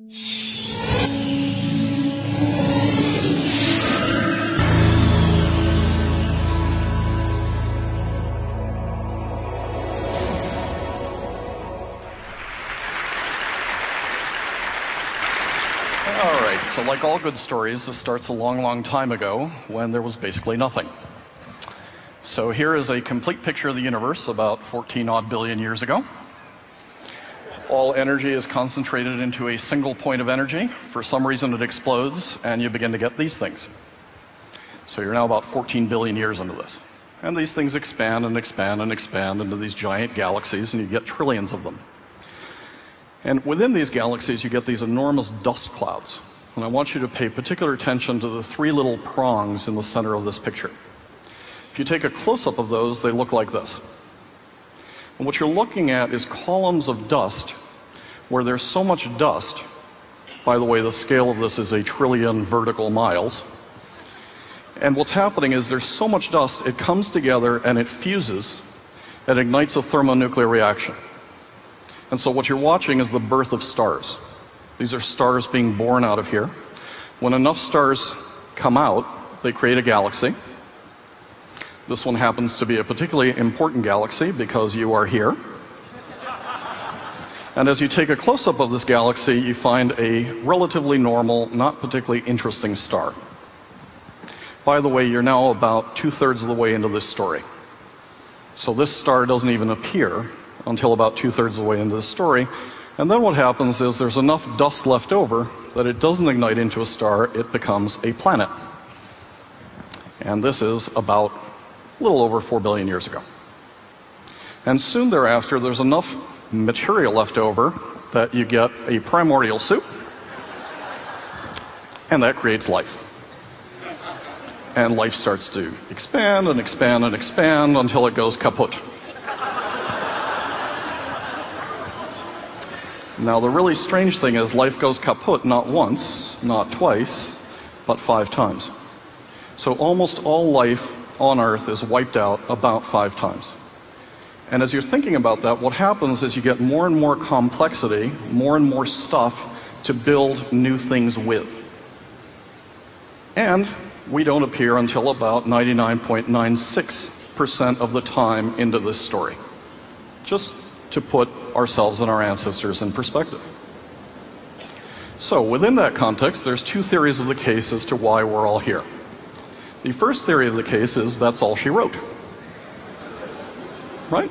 All right, so like all good stories, this starts a long, long time ago when there was basically nothing. So here is a complete picture of the universe about 14 odd billion years ago. All energy is concentrated into a single point of energy. For some reason, it explodes, and you begin to get these things. So you're now about 14 billion years into this. And these things expand and expand and expand into these giant galaxies, and you get trillions of them. And within these galaxies, you get these enormous dust clouds. And I want you to pay particular attention to the three little prongs in the center of this picture. If you take a close up of those, they look like this. And what you're looking at is columns of dust where there's so much dust. By the way, the scale of this is a trillion vertical miles. And what's happening is there's so much dust, it comes together and it fuses and ignites a thermonuclear reaction. And so what you're watching is the birth of stars. These are stars being born out of here. When enough stars come out, they create a galaxy. This one happens to be a particularly important galaxy because you are here. And as you take a close up of this galaxy, you find a relatively normal, not particularly interesting star. By the way, you're now about two thirds of the way into this story. So this star doesn't even appear until about two thirds of the way into the story. And then what happens is there's enough dust left over that it doesn't ignite into a star, it becomes a planet. And this is about a little over 4 billion years ago. And soon thereafter, there's enough material left over that you get a primordial soup, and that creates life. And life starts to expand and expand and expand until it goes kaput. Now, the really strange thing is life goes kaput not once, not twice, but five times. So almost all life on Earth is wiped out about five times. And as you're thinking about that, what happens is you get more and more complexity, more and more stuff to build new things with. And we don't appear until about 99.96% of the time into this story. Just to put ourselves and our ancestors in perspective. So, within that context, there's two theories of the case as to why we're all here. The first theory of the case is that's all she wrote. Right?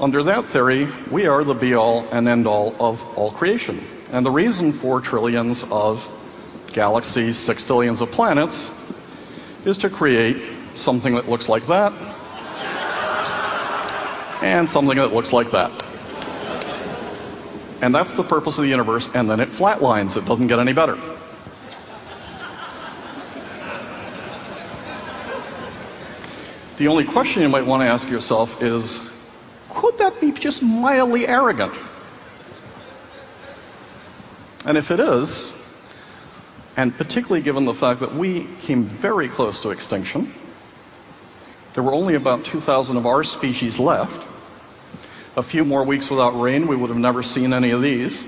Under that theory, we are the be all and end all of all creation. And the reason for trillions of galaxies, sextillions of planets, is to create something that looks like that and something that looks like that. And that's the purpose of the universe, and then it flatlines. It doesn't get any better. The only question you might want to ask yourself is could that be just mildly arrogant? And if it is, and particularly given the fact that we came very close to extinction, there were only about 2,000 of our species left a few more weeks without rain, we would have never seen any of these.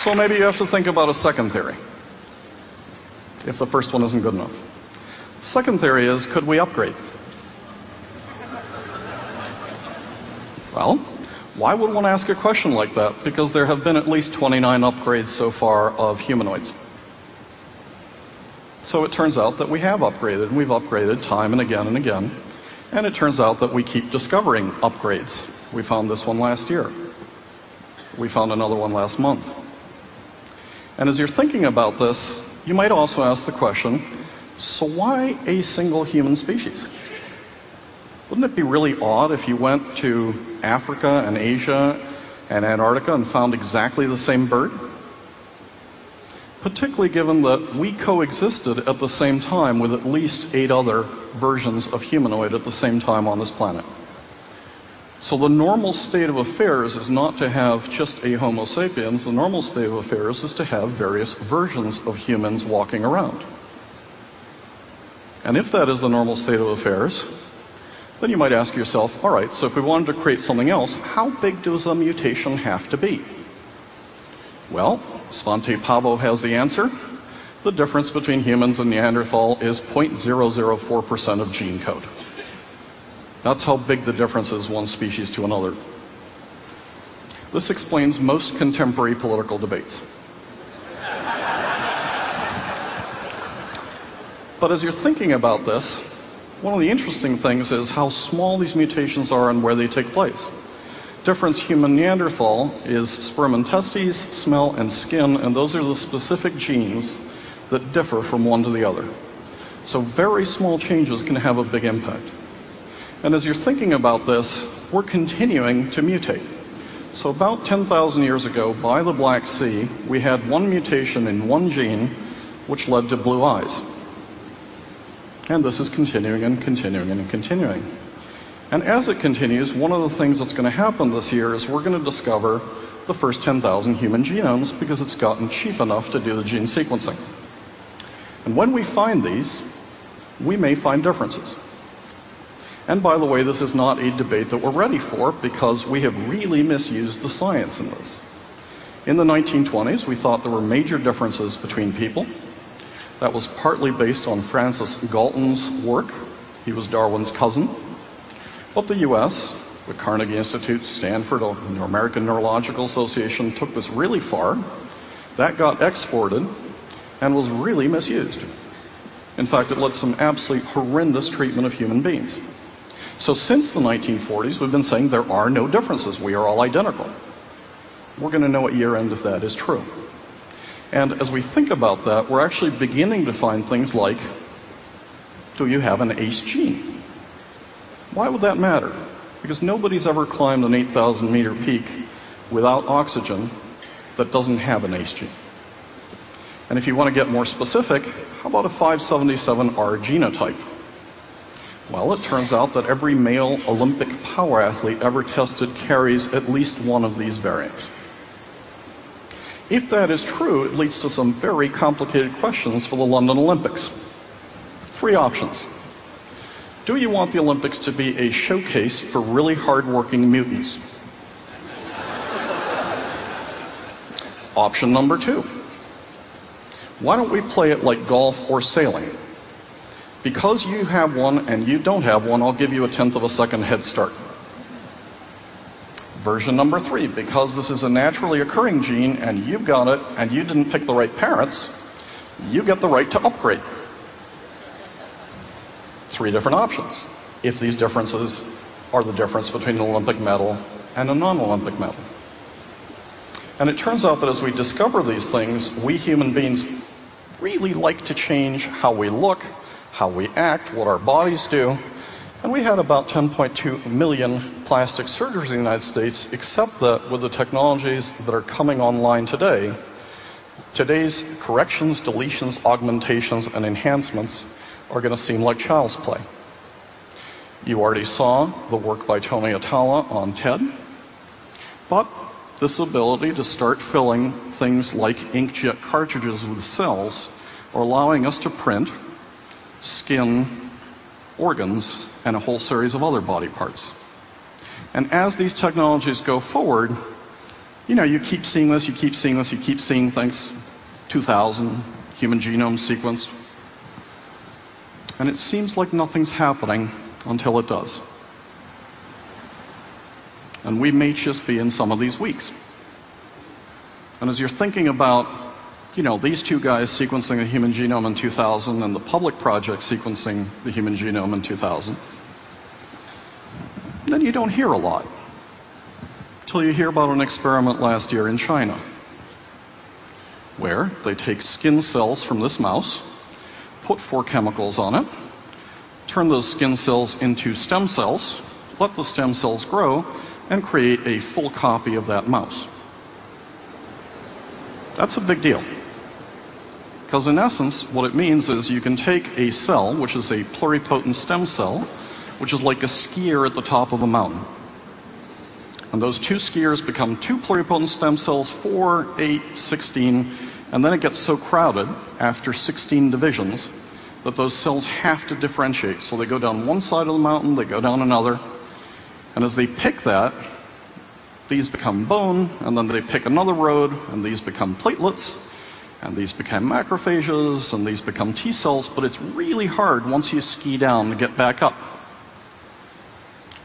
So maybe you have to think about a second theory, if the first one isn't good enough. Second theory is could we upgrade? Well, why would one ask a question like that? Because there have been at least 29 upgrades so far of humanoids. So it turns out that we have upgraded, and we've upgraded time and again and again. And it turns out that we keep discovering upgrades. We found this one last year. We found another one last month. And as you're thinking about this, you might also ask the question so why a single human species? Wouldn't it be really odd if you went to Africa and Asia and Antarctica and found exactly the same bird? Particularly given that we coexisted at the same time with at least eight other versions of humanoid at the same time on this planet. So the normal state of affairs is not to have just a Homo sapiens. The normal state of affairs is to have various versions of humans walking around. And if that is the normal state of affairs, then you might ask yourself, all right, so if we wanted to create something else, how big does a mutation have to be? Well, Svante Pääbo has the answer. The difference between humans and Neanderthal is 0.004% of gene code. That's how big the difference is one species to another. This explains most contemporary political debates. but as you're thinking about this, one of the interesting things is how small these mutations are and where they take place. Difference human Neanderthal is sperm and testes, smell, and skin, and those are the specific genes that differ from one to the other. So very small changes can have a big impact. And as you're thinking about this, we're continuing to mutate. So about 10,000 years ago, by the Black Sea, we had one mutation in one gene which led to blue eyes. And this is continuing and continuing and continuing. And as it continues, one of the things that's going to happen this year is we're going to discover the first 10,000 human genomes because it's gotten cheap enough to do the gene sequencing. And when we find these, we may find differences. And by the way, this is not a debate that we're ready for because we have really misused the science in this. In the 1920s, we thought there were major differences between people. That was partly based on Francis Galton's work. He was Darwin's cousin. But the US, the Carnegie Institute, Stanford, the American Neurological Association took this really far. That got exported and was really misused. In fact, it led to some absolutely horrendous treatment of human beings. So since the 1940s, we've been saying there are no differences. We are all identical. We're going to know at year end if that is true. And as we think about that, we're actually beginning to find things like do you have an ACE gene? Why would that matter? Because nobody's ever climbed an 8,000 meter peak without oxygen that doesn't have an ACE gene. And if you want to get more specific, how about a 577R genotype? Well, it turns out that every male Olympic power athlete ever tested carries at least one of these variants. If that is true, it leads to some very complicated questions for the London Olympics. Three options. Do you want the Olympics to be a showcase for really hardworking mutants? Option number two. Why don't we play it like golf or sailing? Because you have one and you don't have one, I'll give you a tenth of a second head start. Version number three, because this is a naturally occurring gene and you've got it and you didn't pick the right parents, you get the right to upgrade. Three different options. If these differences are the difference between an Olympic medal and a non Olympic medal. And it turns out that as we discover these things, we human beings really like to change how we look, how we act, what our bodies do. And we had about 10.2 million plastic surgeries in the United States, except that with the technologies that are coming online today, today's corrections, deletions, augmentations, and enhancements are going to seem like child's play. You already saw the work by Tony Atala on TED, but this ability to start filling things like inkjet cartridges with cells are allowing us to print skin, organs, and a whole series of other body parts. And as these technologies go forward, you know, you keep seeing this, you keep seeing this, you keep seeing things. 2000, human genome sequence. And it seems like nothing's happening until it does. And we may just be in some of these weeks. And as you're thinking about you know, these two guys sequencing the human genome in 2000 and the public project sequencing the human genome in 2000, then you don't hear a lot. Until you hear about an experiment last year in China, where they take skin cells from this mouse, put four chemicals on it, turn those skin cells into stem cells, let the stem cells grow, and create a full copy of that mouse. That's a big deal. Because in essence, what it means is you can take a cell, which is a pluripotent stem cell, which is like a skier at the top of a mountain. And those two skiers become two pluripotent stem cells, 4, 8, 16, and then it gets so crowded after 16 divisions that those cells have to differentiate. So they go down one side of the mountain, they go down another, and as they pick that, these become bone, and then they pick another road, and these become platelets, and these become macrophages, and these become T cells, but it's really hard once you ski down to get back up.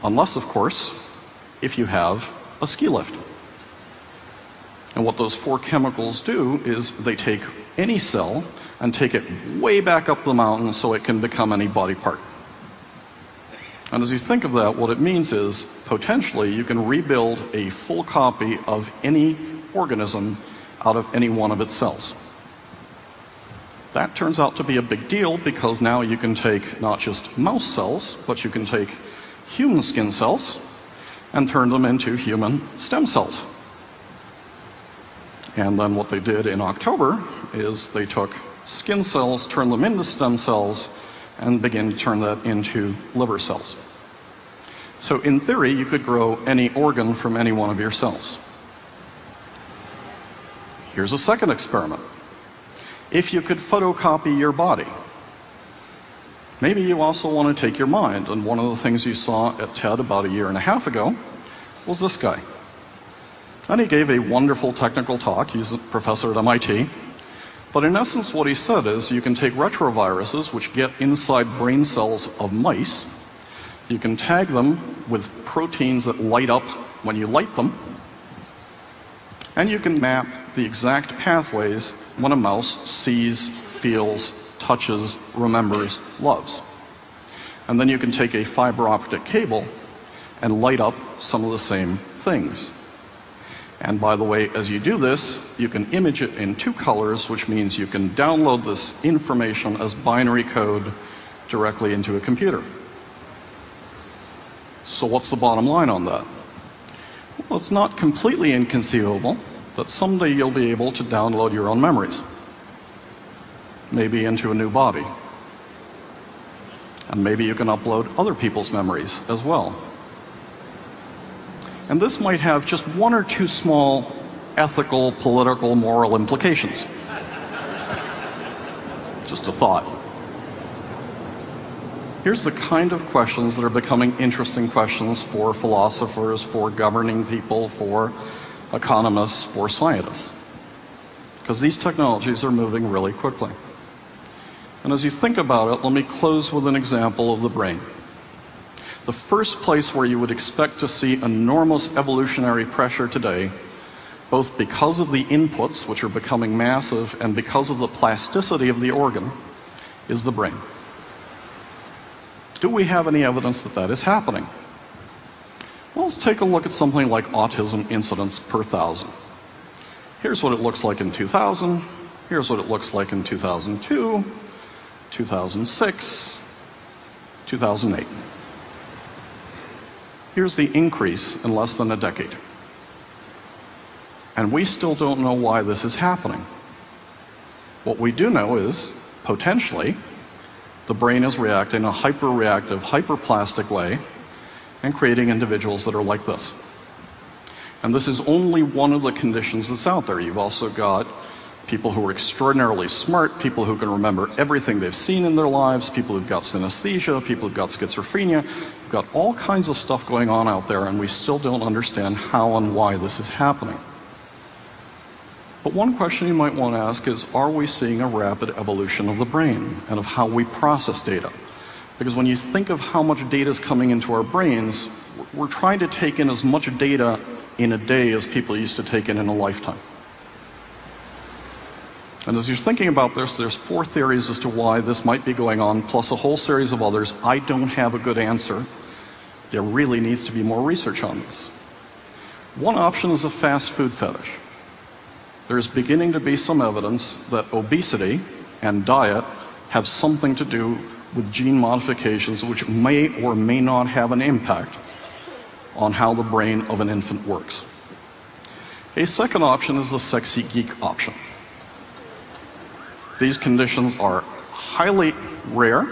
Unless, of course, if you have a ski lift. And what those four chemicals do is they take any cell and take it way back up the mountain so it can become any body part. And as you think of that, what it means is potentially you can rebuild a full copy of any organism out of any one of its cells. That turns out to be a big deal because now you can take not just mouse cells, but you can take human skin cells and turn them into human stem cells. And then what they did in October is they took skin cells, turned them into stem cells, and began to turn that into liver cells. So in theory, you could grow any organ from any one of your cells. Here's a second experiment. If you could photocopy your body, maybe you also want to take your mind. And one of the things you saw at TED about a year and a half ago was this guy. And he gave a wonderful technical talk. He's a professor at MIT. But in essence, what he said is you can take retroviruses, which get inside brain cells of mice, you can tag them with proteins that light up when you light them, and you can map the exact pathways when a mouse sees, feels, touches, remembers, loves. And then you can take a fiber optic cable and light up some of the same things. And by the way, as you do this, you can image it in two colors, which means you can download this information as binary code directly into a computer. So what's the bottom line on that? Well, it's not completely inconceivable that someday you'll be able to download your own memories, maybe into a new body. And maybe you can upload other people's memories as well. And this might have just one or two small ethical, political, moral implications. Just a thought. Here's the kind of questions that are becoming interesting questions for philosophers, for governing people, for economists, for scientists. Because these technologies are moving really quickly. And as you think about it, let me close with an example of the brain the first place where you would expect to see enormous evolutionary pressure today, both because of the inputs, which are becoming massive, and because of the plasticity of the organ, is the brain. Do we have any evidence that that is happening? Well, let's take a look at something like autism incidence per thousand. Here's what it looks like in 2000. Here's what it looks like in 2002, 2006, 2008. Here's the increase in less than a decade. And we still don't know why this is happening. What we do know is, potentially, the brain is reacting in a hyperreactive, hyperplastic way and creating individuals that are like this. And this is only one of the conditions that's out there. You've also got people who are extraordinarily smart, people who can remember everything they've seen in their lives, people who've got synesthesia, people who've got schizophrenia. We've got all kinds of stuff going on out there, and we still don't understand how and why this is happening. But one question you might want to ask is Are we seeing a rapid evolution of the brain and of how we process data? Because when you think of how much data is coming into our brains, we're trying to take in as much data in a day as people used to take in in a lifetime. And as you're thinking about this, there's four theories as to why this might be going on, plus a whole series of others. I don't have a good answer. There really needs to be more research on this. One option is a fast food fetish. There's beginning to be some evidence that obesity and diet have something to do with gene modifications which may or may not have an impact on how the brain of an infant works. A second option is the sexy geek option. These conditions are highly rare.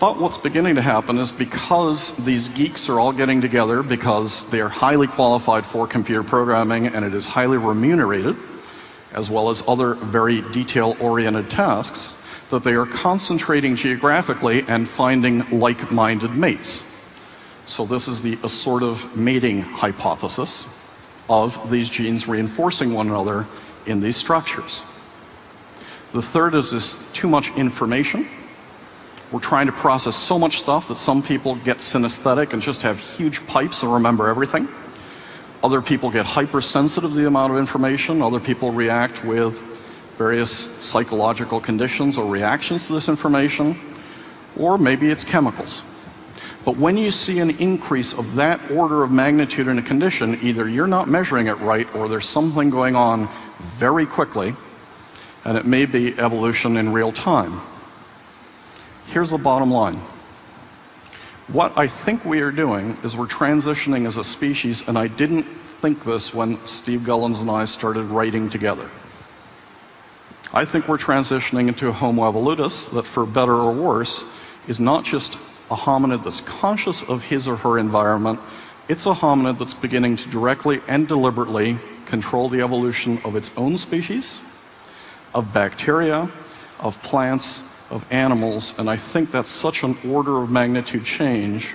But what's beginning to happen is because these geeks are all getting together because they are highly qualified for computer programming and it is highly remunerated, as well as other very detail oriented tasks, that they are concentrating geographically and finding like minded mates. So, this is the assortative mating hypothesis of these genes reinforcing one another in these structures. The third is this too much information. We're trying to process so much stuff that some people get synesthetic and just have huge pipes and remember everything. Other people get hypersensitive to the amount of information. Other people react with various psychological conditions or reactions to this information. Or maybe it's chemicals. But when you see an increase of that order of magnitude in a condition, either you're not measuring it right or there's something going on very quickly, and it may be evolution in real time. Here's the bottom line. What I think we are doing is we're transitioning as a species, and I didn't think this when Steve Gullans and I started writing together. I think we're transitioning into a Homo evolutis that, for better or worse, is not just a hominid that's conscious of his or her environment, it's a hominid that's beginning to directly and deliberately control the evolution of its own species, of bacteria, of plants, of animals, and I think that's such an order of magnitude change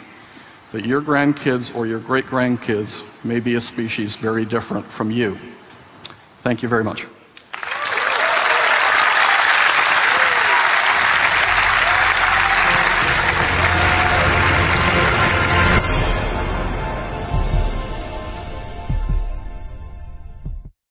that your grandkids or your great grandkids may be a species very different from you. Thank you very much.